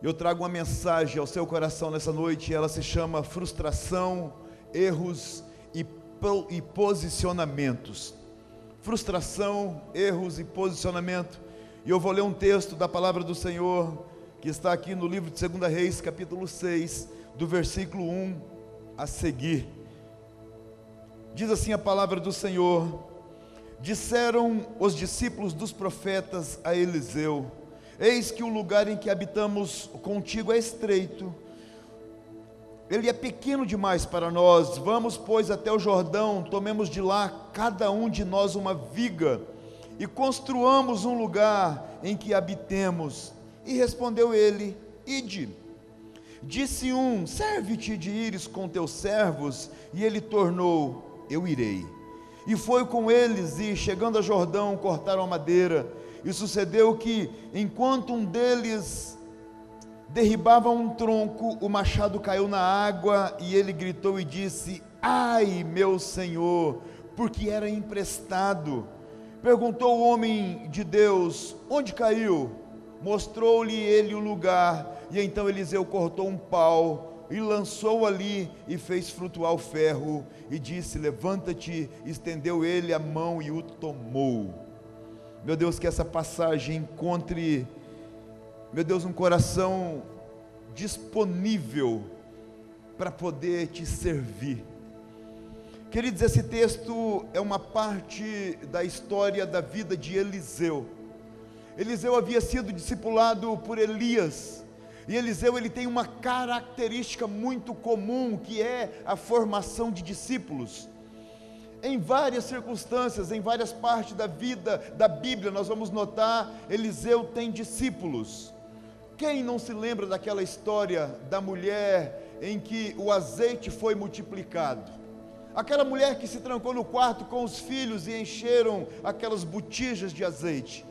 Eu trago uma mensagem ao seu coração nessa noite, ela se chama frustração, erros e, e posicionamentos. Frustração, erros e posicionamento. E eu vou ler um texto da palavra do Senhor que está aqui no livro de 2 Reis, capítulo 6, do versículo 1 a seguir. Diz assim a palavra do Senhor: Disseram os discípulos dos profetas a Eliseu: Eis que o lugar em que habitamos contigo é estreito, ele é pequeno demais para nós. Vamos, pois, até o Jordão, tomemos de lá cada um de nós uma viga e construamos um lugar em que habitemos. E respondeu ele: Ide. Disse um: Serve-te de ires com teus servos. E ele tornou: Eu irei. E foi com eles, e chegando a Jordão, cortaram a madeira e sucedeu que, enquanto um deles derribava um tronco, o machado caiu na água e ele gritou e disse: Ai, meu senhor, porque era emprestado. Perguntou o homem de Deus: Onde caiu? Mostrou-lhe ele o lugar, e então Eliseu cortou um pau e lançou ali e fez flutuar o ferro, e disse: Levanta-te. Estendeu ele a mão e o tomou. Meu Deus, que essa passagem encontre, meu Deus, um coração disponível para poder te servir. Queridos, esse texto é uma parte da história da vida de Eliseu. Eliseu havia sido discipulado por Elias, e Eliseu ele tem uma característica muito comum, que é a formação de discípulos. Em várias circunstâncias, em várias partes da vida da Bíblia, nós vamos notar Eliseu tem discípulos. Quem não se lembra daquela história da mulher em que o azeite foi multiplicado? Aquela mulher que se trancou no quarto com os filhos e encheram aquelas botijas de azeite.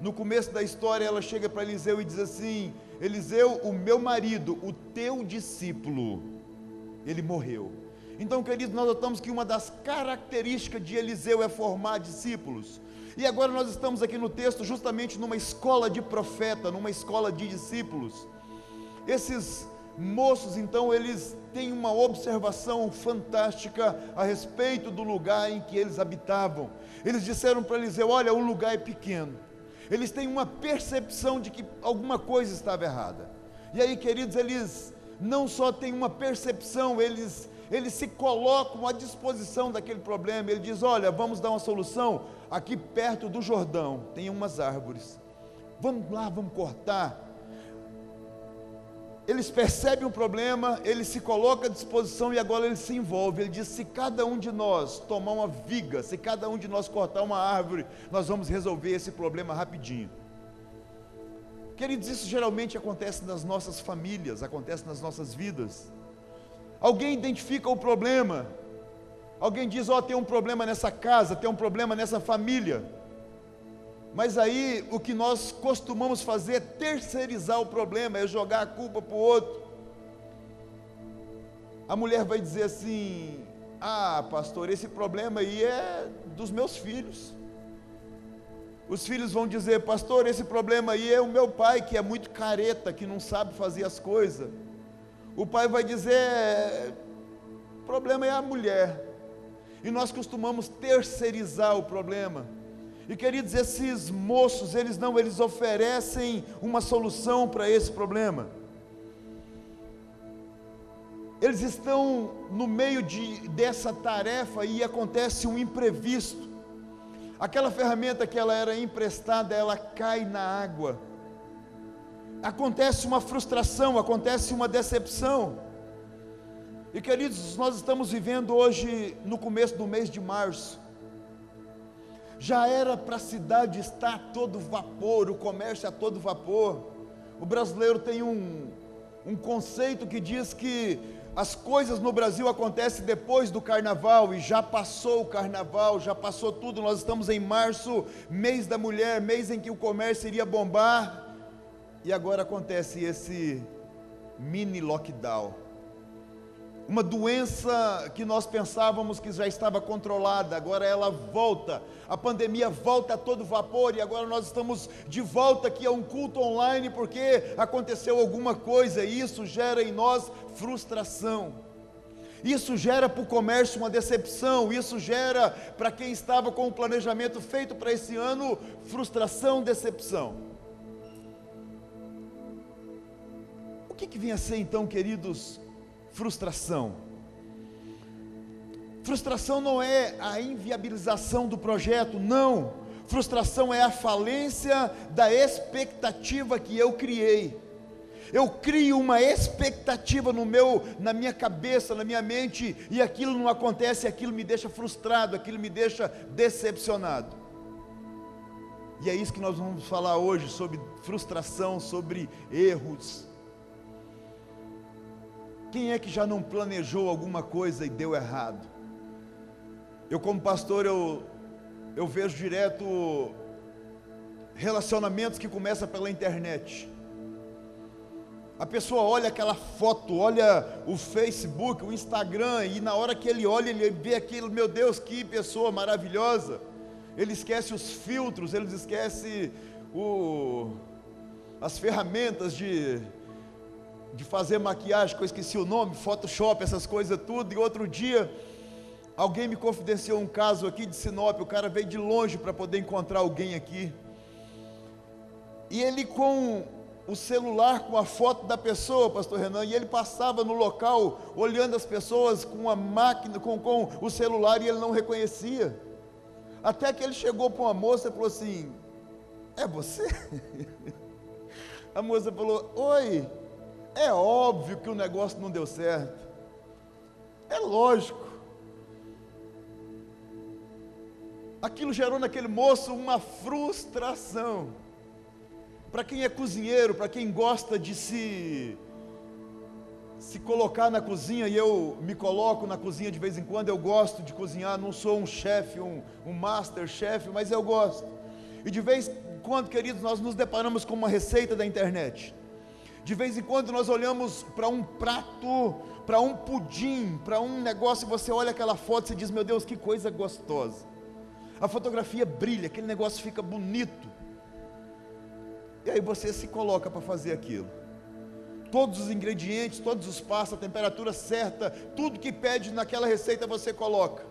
No começo da história, ela chega para Eliseu e diz assim: Eliseu, o meu marido, o teu discípulo, ele morreu. Então, queridos, nós notamos que uma das características de Eliseu é formar discípulos. E agora nós estamos aqui no texto justamente numa escola de profeta, numa escola de discípulos. Esses moços, então, eles têm uma observação fantástica a respeito do lugar em que eles habitavam. Eles disseram para Eliseu: Olha, o lugar é pequeno. Eles têm uma percepção de que alguma coisa estava errada. E aí, queridos, eles não só têm uma percepção, eles eles se colocam à disposição daquele problema. Ele diz: Olha, vamos dar uma solução. Aqui perto do Jordão tem umas árvores. Vamos lá, vamos cortar. Eles percebem o problema, ele se coloca à disposição e agora ele se envolve. Ele diz: se cada um de nós tomar uma viga, se cada um de nós cortar uma árvore, nós vamos resolver esse problema rapidinho. Queridos, isso geralmente acontece nas nossas famílias, acontece nas nossas vidas. Alguém identifica o problema. Alguém diz: Ó, oh, tem um problema nessa casa, tem um problema nessa família. Mas aí o que nós costumamos fazer é terceirizar o problema, é jogar a culpa para o outro. A mulher vai dizer assim: Ah, pastor, esse problema aí é dos meus filhos. Os filhos vão dizer: Pastor, esse problema aí é o meu pai, que é muito careta, que não sabe fazer as coisas o pai vai dizer: o problema é a mulher. E nós costumamos terceirizar o problema. E queridos, esses moços, eles não, eles oferecem uma solução para esse problema. Eles estão no meio de, dessa tarefa e acontece um imprevisto. Aquela ferramenta que ela era emprestada, ela cai na água acontece uma frustração, acontece uma decepção. E queridos, nós estamos vivendo hoje no começo do mês de março. Já era para a cidade estar a todo vapor, o comércio a todo vapor. O brasileiro tem um, um conceito que diz que as coisas no Brasil acontecem depois do carnaval e já passou o carnaval, já passou tudo. Nós estamos em março, mês da mulher, mês em que o comércio iria bombar. E agora acontece esse mini lockdown. uma doença que nós pensávamos que já estava controlada, agora ela volta. A pandemia volta a todo vapor e agora nós estamos de volta aqui a um culto online porque aconteceu alguma coisa e isso gera em nós frustração. Isso gera para o comércio uma decepção, isso gera para quem estava com o planejamento feito para esse ano frustração, decepção. Que, que vinha a ser então, queridos, frustração. Frustração não é a inviabilização do projeto, não. Frustração é a falência da expectativa que eu criei. Eu crio uma expectativa no meu, na minha cabeça, na minha mente, e aquilo não acontece, aquilo me deixa frustrado, aquilo me deixa decepcionado. E é isso que nós vamos falar hoje sobre frustração, sobre erros. Quem é que já não planejou alguma coisa e deu errado? Eu como pastor eu eu vejo direto relacionamentos que começam pela internet. A pessoa olha aquela foto, olha o Facebook, o Instagram, e na hora que ele olha, ele vê aquilo, meu Deus, que pessoa maravilhosa. Ele esquece os filtros, ele esquece o, as ferramentas de, de fazer maquiagem, que eu esqueci o nome, Photoshop, essas coisas tudo, e outro dia alguém me confidenciou um caso aqui de Sinop, o cara veio de longe para poder encontrar alguém aqui. E ele com o celular com a foto da pessoa, pastor Renan, e ele passava no local olhando as pessoas com a máquina, com, com o celular e ele não reconhecia. Até que ele chegou para uma moça e falou assim: É você? A moça falou: Oi, é óbvio que o negócio não deu certo. É lógico. Aquilo gerou naquele moço uma frustração. Para quem é cozinheiro, para quem gosta de se se colocar na cozinha, e eu me coloco na cozinha de vez em quando, eu gosto de cozinhar, não sou um chefe, um, um master chef, mas eu gosto. E de vez em quando, queridos, nós nos deparamos com uma receita da internet. De vez em quando nós olhamos para um prato, para um pudim, para um negócio, e você olha aquela foto e diz: Meu Deus, que coisa gostosa. A fotografia brilha, aquele negócio fica bonito. E aí você se coloca para fazer aquilo. Todos os ingredientes, todos os passos, a temperatura certa, tudo que pede naquela receita você coloca.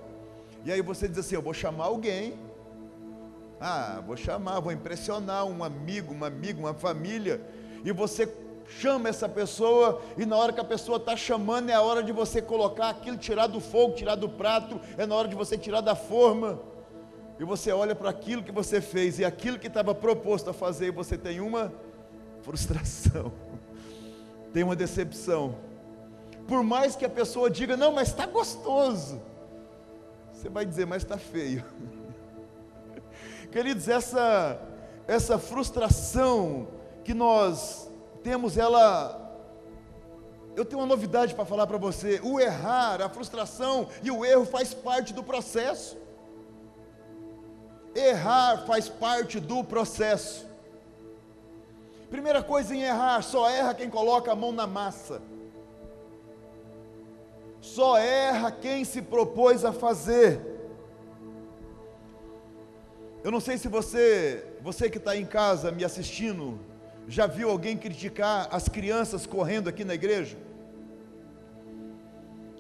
E aí você diz assim: Eu vou chamar alguém. Ah, vou chamar, vou impressionar um amigo, uma amiga, uma família. E você chama essa pessoa, e na hora que a pessoa está chamando, é a hora de você colocar aquilo, tirar do fogo, tirar do prato, é na hora de você tirar da forma. E você olha para aquilo que você fez e aquilo que estava proposto a fazer, e você tem uma frustração, tem uma decepção. Por mais que a pessoa diga, não, mas está gostoso, você vai dizer, mas está feio. Queridos, essa, essa frustração que nós temos ela. Eu tenho uma novidade para falar para você: o errar, a frustração e o erro faz parte do processo. Errar faz parte do processo. Primeira coisa em errar, só erra quem coloca a mão na massa. Só erra quem se propôs a fazer. Eu não sei se você, você que está em casa me assistindo, já viu alguém criticar as crianças correndo aqui na igreja?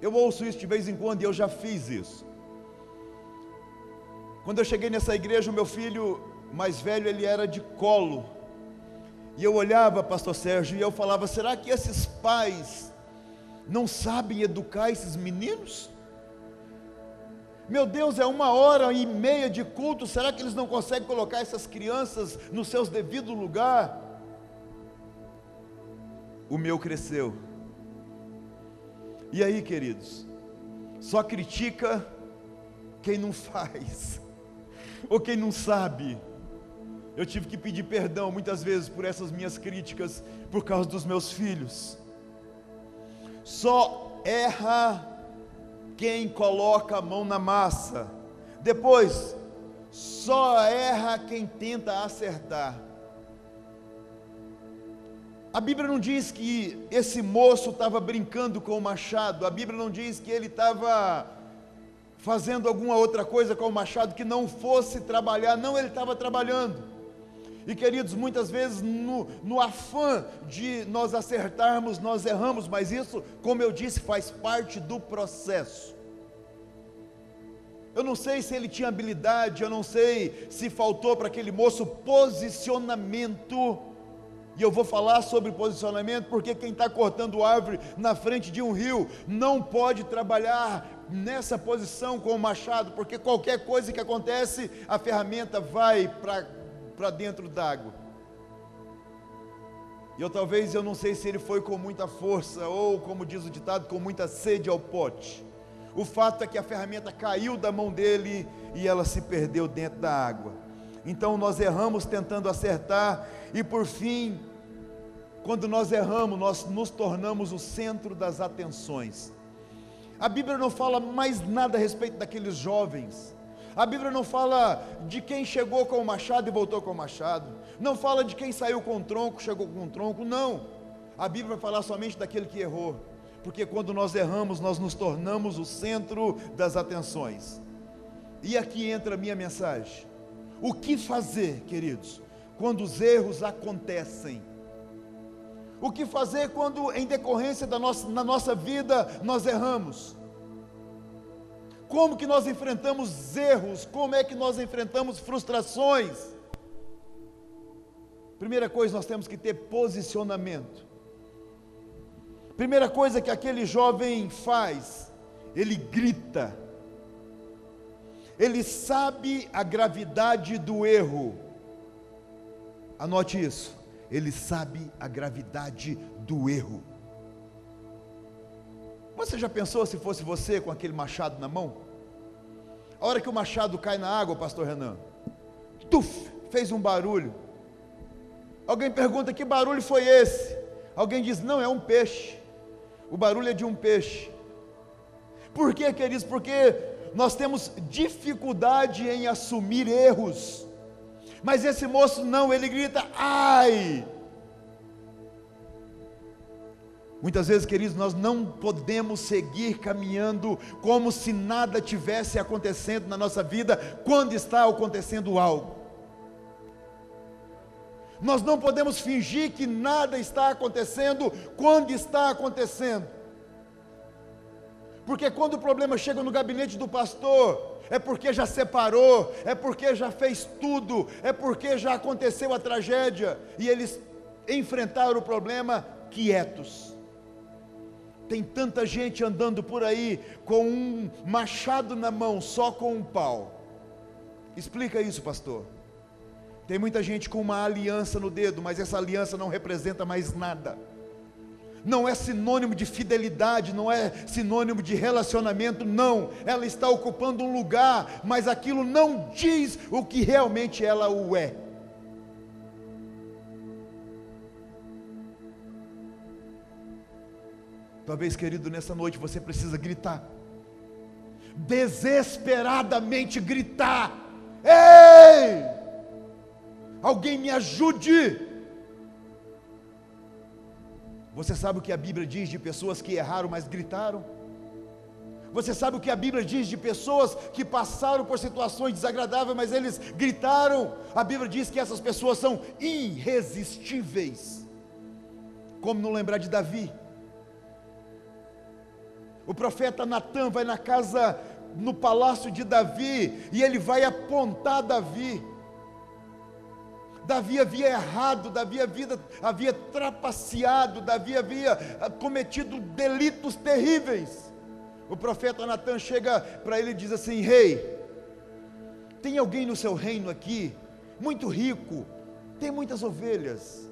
Eu ouço isso de vez em quando e eu já fiz isso. Quando eu cheguei nessa igreja, o meu filho mais velho, ele era de colo. E eu olhava, pastor Sérgio, e eu falava: será que esses pais não sabem educar esses meninos? Meu Deus, é uma hora e meia de culto, será que eles não conseguem colocar essas crianças no seus devido lugar? O meu cresceu. E aí, queridos, só critica quem não faz, ou quem não sabe. Eu tive que pedir perdão muitas vezes por essas minhas críticas, por causa dos meus filhos. Só erra quem coloca a mão na massa. Depois, só erra quem tenta acertar. A Bíblia não diz que esse moço estava brincando com o machado, a Bíblia não diz que ele estava fazendo alguma outra coisa com o machado que não fosse trabalhar, não, ele estava trabalhando. E queridos, muitas vezes no, no afã de nós acertarmos, nós erramos, mas isso, como eu disse, faz parte do processo. Eu não sei se ele tinha habilidade, eu não sei se faltou para aquele moço posicionamento. E eu vou falar sobre posicionamento, porque quem está cortando árvore na frente de um rio não pode trabalhar nessa posição com o machado, porque qualquer coisa que acontece, a ferramenta vai para dentro d'água. E eu talvez eu não sei se ele foi com muita força ou, como diz o ditado, com muita sede ao pote. O fato é que a ferramenta caiu da mão dele e ela se perdeu dentro da água. Então nós erramos tentando acertar e por fim, quando nós erramos, nós nos tornamos o centro das atenções. A Bíblia não fala mais nada a respeito daqueles jovens. A Bíblia não fala de quem chegou com o machado e voltou com o machado. Não fala de quem saiu com o tronco, chegou com o tronco. Não. A Bíblia vai falar somente daquele que errou. Porque quando nós erramos, nós nos tornamos o centro das atenções. E aqui entra a minha mensagem. O que fazer, queridos, quando os erros acontecem? O que fazer quando, em decorrência da nossa, na nossa vida, nós erramos? Como que nós enfrentamos erros? Como é que nós enfrentamos frustrações? Primeira coisa, nós temos que ter posicionamento. Primeira coisa que aquele jovem faz, ele grita. Ele sabe a gravidade do erro. Anote isso. Ele sabe a gravidade do erro. Você já pensou se fosse você com aquele machado na mão? A hora que o machado cai na água, pastor Renan, tuf, fez um barulho. Alguém pergunta que barulho foi esse? Alguém diz: não, é um peixe. O barulho é de um peixe. Por quê, queridos? Porque nós temos dificuldade em assumir erros. Mas esse moço não, ele grita: ai! Muitas vezes, queridos, nós não podemos seguir caminhando como se nada tivesse acontecendo na nossa vida quando está acontecendo algo. Nós não podemos fingir que nada está acontecendo quando está acontecendo. Porque quando o problema chega no gabinete do pastor, é porque já separou, é porque já fez tudo, é porque já aconteceu a tragédia e eles enfrentaram o problema quietos. Tem tanta gente andando por aí com um machado na mão, só com um pau. Explica isso, pastor. Tem muita gente com uma aliança no dedo, mas essa aliança não representa mais nada. Não é sinônimo de fidelidade, não é sinônimo de relacionamento, não. Ela está ocupando um lugar, mas aquilo não diz o que realmente ela o é. Talvez, querido, nessa noite você precisa gritar, desesperadamente gritar: Ei! Alguém me ajude! Você sabe o que a Bíblia diz de pessoas que erraram, mas gritaram? Você sabe o que a Bíblia diz de pessoas que passaram por situações desagradáveis, mas eles gritaram? A Bíblia diz que essas pessoas são irresistíveis. Como não lembrar de Davi? O profeta Natan vai na casa, no palácio de Davi, e ele vai apontar Davi. Davi havia errado, Davi havia, havia trapaceado, Davi havia ah, cometido delitos terríveis. O profeta Natan chega para ele e diz assim: Rei, tem alguém no seu reino aqui, muito rico, tem muitas ovelhas,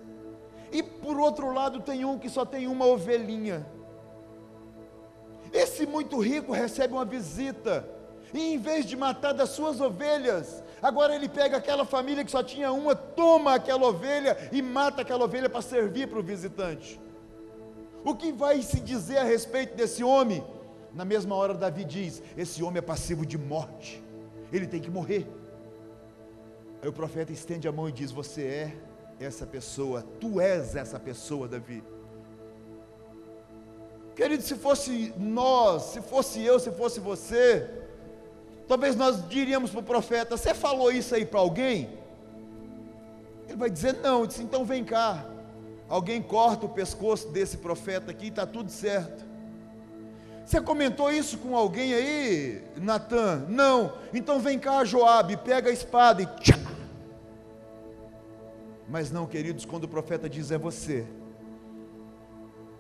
e por outro lado tem um que só tem uma ovelhinha. Esse muito rico recebe uma visita, e em vez de matar das suas ovelhas, agora ele pega aquela família que só tinha uma, toma aquela ovelha e mata aquela ovelha para servir para o visitante. O que vai se dizer a respeito desse homem? Na mesma hora, Davi diz: Esse homem é passivo de morte, ele tem que morrer. Aí o profeta estende a mão e diz: Você é essa pessoa, tu és essa pessoa, Davi. Querido, se fosse nós, se fosse eu, se fosse você, talvez nós diríamos para o profeta: Você falou isso aí para alguém? Ele vai dizer: Não. Disse: Então vem cá. Alguém corta o pescoço desse profeta aqui e está tudo certo. Você comentou isso com alguém aí, Natan? Não. Então vem cá, Joabe, pega a espada e tchá. Mas não, queridos, quando o profeta diz é você,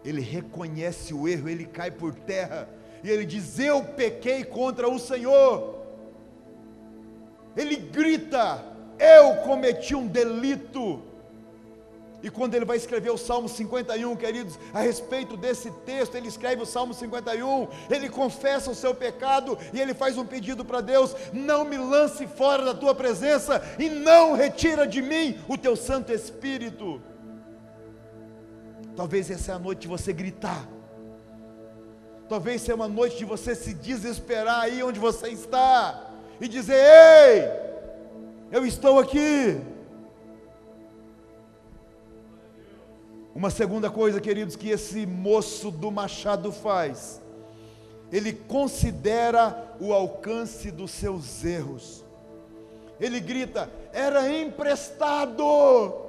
ele reconhece o erro, ele cai por terra e ele diz: Eu pequei contra o Senhor. Ele grita: Eu cometi um delito. E quando ele vai escrever o Salmo 51, queridos, a respeito desse texto, ele escreve o Salmo 51, ele confessa o seu pecado e ele faz um pedido para Deus: não me lance fora da tua presença e não retira de mim o teu Santo Espírito. Talvez essa é a noite você gritar. Talvez seja uma noite de você se desesperar aí onde você está e dizer: Ei, eu estou aqui. Uma segunda coisa, queridos, que esse moço do machado faz, ele considera o alcance dos seus erros. Ele grita: era emprestado.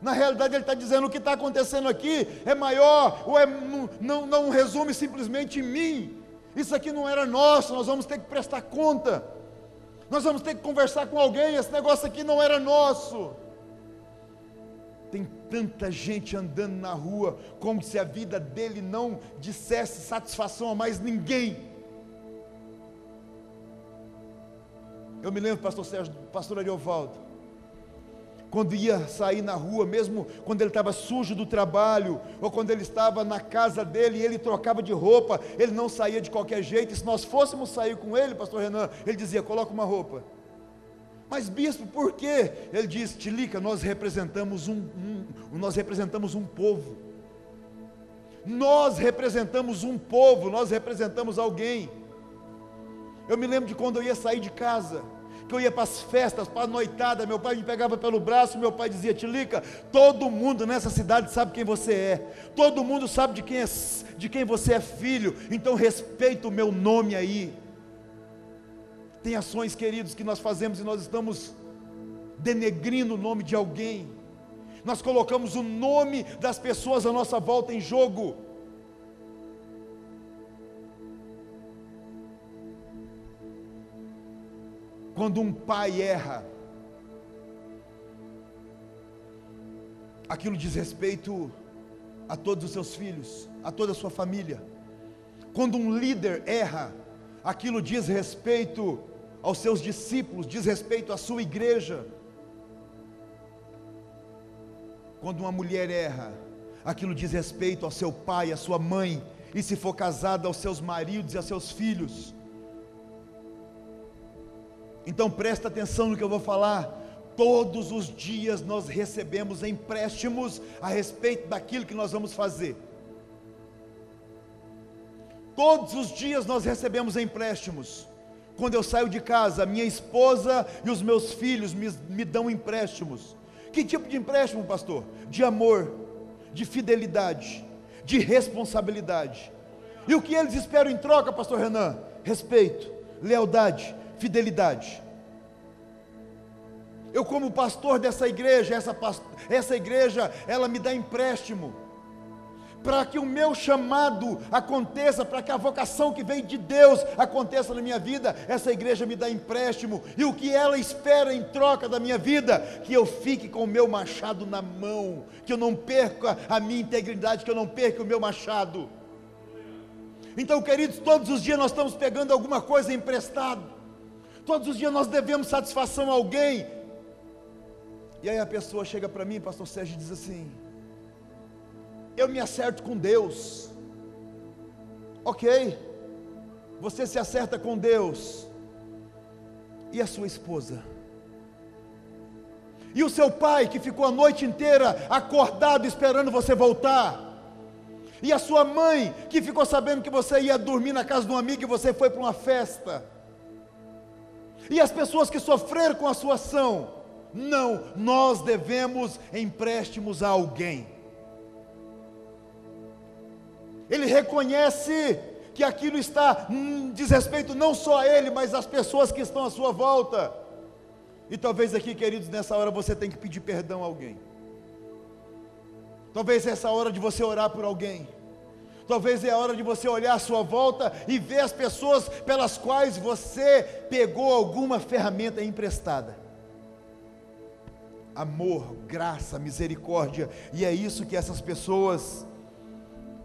Na realidade, ele está dizendo o que está acontecendo aqui é maior, ou é, não, não, não resume simplesmente em mim. Isso aqui não era nosso, nós vamos ter que prestar conta. Nós vamos ter que conversar com alguém, esse negócio aqui não era nosso. Tem tanta gente andando na rua, como se a vida dele não dissesse satisfação a mais ninguém. Eu me lembro, pastor Sérgio, pastor Ariovaldo, quando ia sair na rua, mesmo quando ele estava sujo do trabalho, ou quando ele estava na casa dele e ele trocava de roupa, ele não saía de qualquer jeito. E se nós fôssemos sair com ele, pastor Renan, ele dizia: coloca uma roupa. Mas bispo, por quê? Ele diz: Tilica, nós representamos um, um, nós representamos um povo. Nós representamos um povo, nós representamos alguém. Eu me lembro de quando eu ia sair de casa que eu ia para as festas, para a noitada, meu pai me pegava pelo braço, meu pai dizia: Tilica, todo mundo nessa cidade sabe quem você é, todo mundo sabe de quem, é, de quem você é filho, então respeita o meu nome aí. Tem ações, queridos, que nós fazemos e nós estamos denegrindo o nome de alguém, nós colocamos o nome das pessoas à nossa volta em jogo. Quando um pai erra, aquilo diz respeito a todos os seus filhos, a toda a sua família. Quando um líder erra, aquilo diz respeito aos seus discípulos, diz respeito à sua igreja. Quando uma mulher erra, aquilo diz respeito ao seu pai, à sua mãe, e se for casada, aos seus maridos e aos seus filhos. Então presta atenção no que eu vou falar. Todos os dias nós recebemos empréstimos a respeito daquilo que nós vamos fazer. Todos os dias nós recebemos empréstimos. Quando eu saio de casa, minha esposa e os meus filhos me, me dão empréstimos. Que tipo de empréstimo, pastor? De amor, de fidelidade, de responsabilidade. E o que eles esperam em troca, pastor Renan? Respeito, lealdade, fidelidade. Eu, como pastor dessa igreja, essa, essa igreja, ela me dá empréstimo, para que o meu chamado aconteça, para que a vocação que vem de Deus aconteça na minha vida, essa igreja me dá empréstimo, e o que ela espera em troca da minha vida, que eu fique com o meu machado na mão, que eu não perca a minha integridade, que eu não perca o meu machado. Então, queridos, todos os dias nós estamos pegando alguma coisa emprestado. Todos os dias nós devemos satisfação a alguém. E aí a pessoa chega para mim, pastor Sérgio, e diz assim: Eu me acerto com Deus. Ok, você se acerta com Deus. E a sua esposa? E o seu pai que ficou a noite inteira acordado esperando você voltar? E a sua mãe que ficou sabendo que você ia dormir na casa de um amigo e você foi para uma festa? E as pessoas que sofreram com a sua ação, Não, nós devemos empréstimos a alguém. Ele reconhece que aquilo está hum, diz respeito não só a ele, mas às pessoas que estão à sua volta. E talvez aqui, queridos, nessa hora você tem que pedir perdão a alguém. Talvez essa hora de você orar por alguém. Talvez é a hora de você olhar à sua volta e ver as pessoas pelas quais você pegou alguma ferramenta emprestada. Amor, graça, misericórdia, e é isso que essas pessoas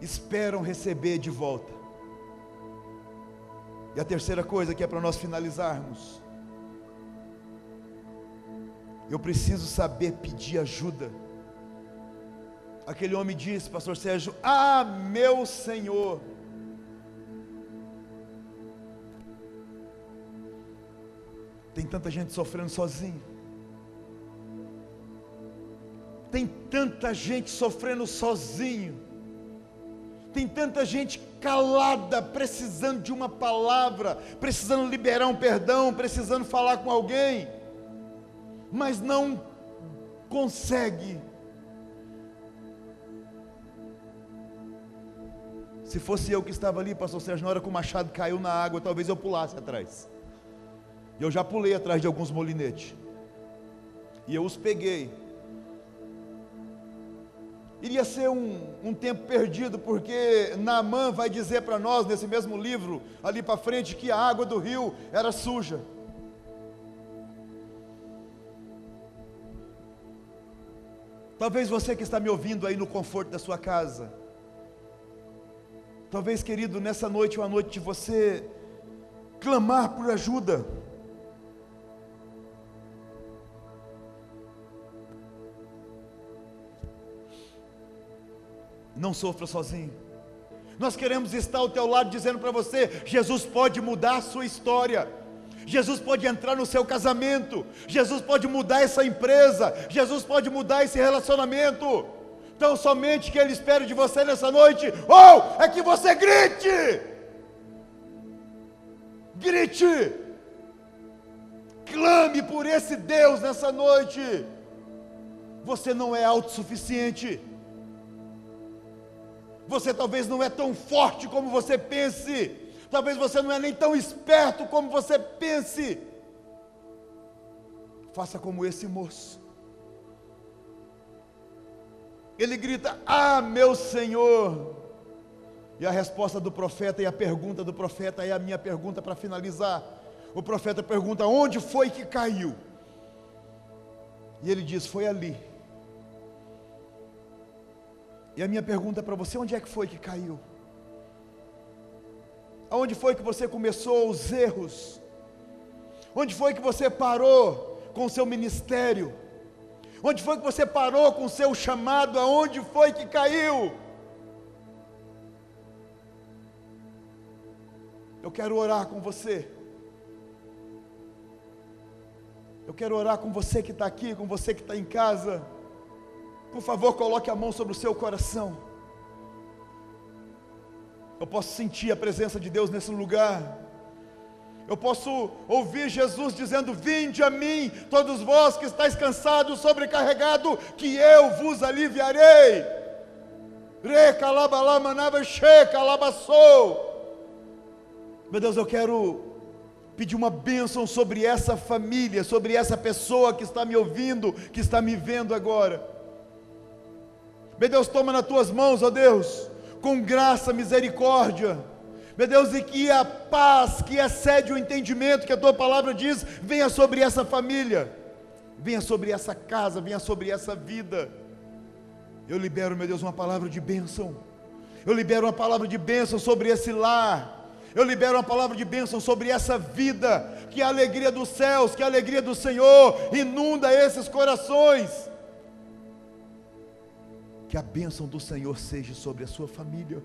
esperam receber de volta. E a terceira coisa que é para nós finalizarmos, eu preciso saber pedir ajuda. Aquele homem disse, pastor Sérgio: Ah, meu Senhor. Tem tanta gente sofrendo sozinho. Tem tanta gente sofrendo sozinho. Tem tanta gente calada, precisando de uma palavra, precisando liberar um perdão, precisando falar com alguém, mas não consegue Se fosse eu que estava ali, pastor Sérgio, na hora que o machado caiu na água, talvez eu pulasse atrás. E eu já pulei atrás de alguns molinetes. E eu os peguei. Iria ser um, um tempo perdido, porque Naamã vai dizer para nós, nesse mesmo livro, ali para frente, que a água do rio era suja. Talvez você que está me ouvindo aí no conforto da sua casa, Talvez, querido, nessa noite é uma noite de você clamar por ajuda. Não sofra sozinho. Nós queremos estar ao teu lado dizendo para você: Jesus pode mudar a sua história. Jesus pode entrar no seu casamento, Jesus pode mudar essa empresa, Jesus pode mudar esse relacionamento. Então, somente que Ele espera de você nessa noite, ou é que você grite, grite, clame por esse Deus nessa noite. Você não é autossuficiente, você talvez não é tão forte como você pense, talvez você não é nem tão esperto como você pense. Faça como esse moço ele grita: Ah, meu Senhor! E a resposta do profeta e a pergunta do profeta é a minha pergunta para finalizar. O profeta pergunta: Onde foi que caiu? E ele diz: Foi ali. E a minha pergunta para você: Onde é que foi que caiu? Aonde foi que você começou os erros? Onde foi que você parou com o seu ministério? Onde foi que você parou com o seu chamado? Aonde foi que caiu? Eu quero orar com você. Eu quero orar com você que está aqui, com você que está em casa. Por favor, coloque a mão sobre o seu coração. Eu posso sentir a presença de Deus nesse lugar. Eu posso ouvir Jesus dizendo: Vinde a mim, todos vós que estáis cansados, sobrecarregados, que eu vos aliviarei. Meu Deus, eu quero pedir uma bênção sobre essa família, sobre essa pessoa que está me ouvindo, que está me vendo agora. Meu Deus, toma nas tuas mãos, ó Deus, com graça, misericórdia meu Deus, e que a paz que excede o entendimento que a tua palavra diz, venha sobre essa família, venha sobre essa casa, venha sobre essa vida. Eu libero, meu Deus, uma palavra de bênção. Eu libero uma palavra de bênção sobre esse lar. Eu libero uma palavra de bênção sobre essa vida. Que a alegria dos céus, que a alegria do Senhor inunda esses corações. Que a bênção do Senhor seja sobre a sua família.